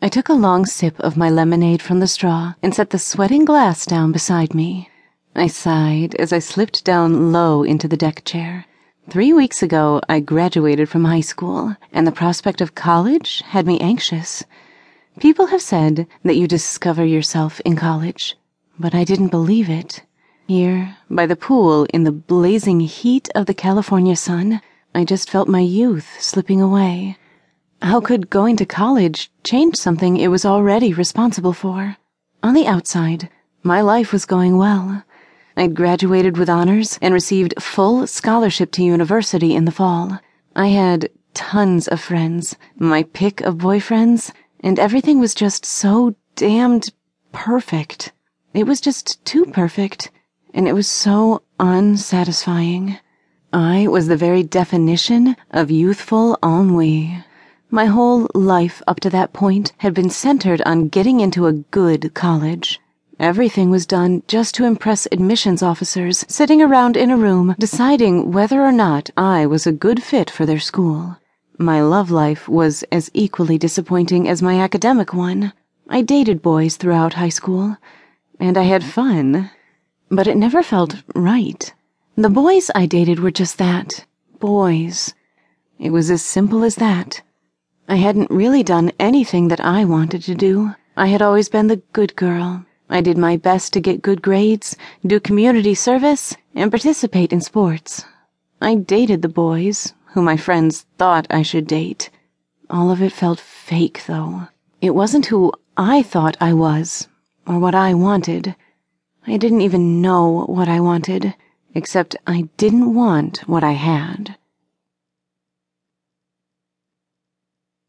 I took a long sip of my lemonade from the straw and set the sweating glass down beside me. I sighed as I slipped down low into the deck chair. Three weeks ago, I graduated from high school, and the prospect of college had me anxious. People have said that you discover yourself in college, but I didn't believe it. Here, by the pool, in the blazing heat of the California sun, I just felt my youth slipping away. How could going to college change something it was already responsible for? On the outside, my life was going well. I'd graduated with honors and received full scholarship to university in the fall. I had tons of friends, my pick of boyfriends, and everything was just so damned perfect. It was just too perfect, and it was so unsatisfying. I was the very definition of youthful ennui. My whole life up to that point had been centered on getting into a good college. Everything was done just to impress admissions officers sitting around in a room deciding whether or not I was a good fit for their school. My love life was as equally disappointing as my academic one. I dated boys throughout high school, and I had fun, but it never felt right. The boys I dated were just that boys. It was as simple as that. I hadn't really done anything that I wanted to do. I had always been the good girl. I did my best to get good grades, do community service, and participate in sports. I dated the boys, who my friends thought I should date. All of it felt fake, though. It wasn't who I thought I was, or what I wanted. I didn't even know what I wanted, except I didn't want what I had.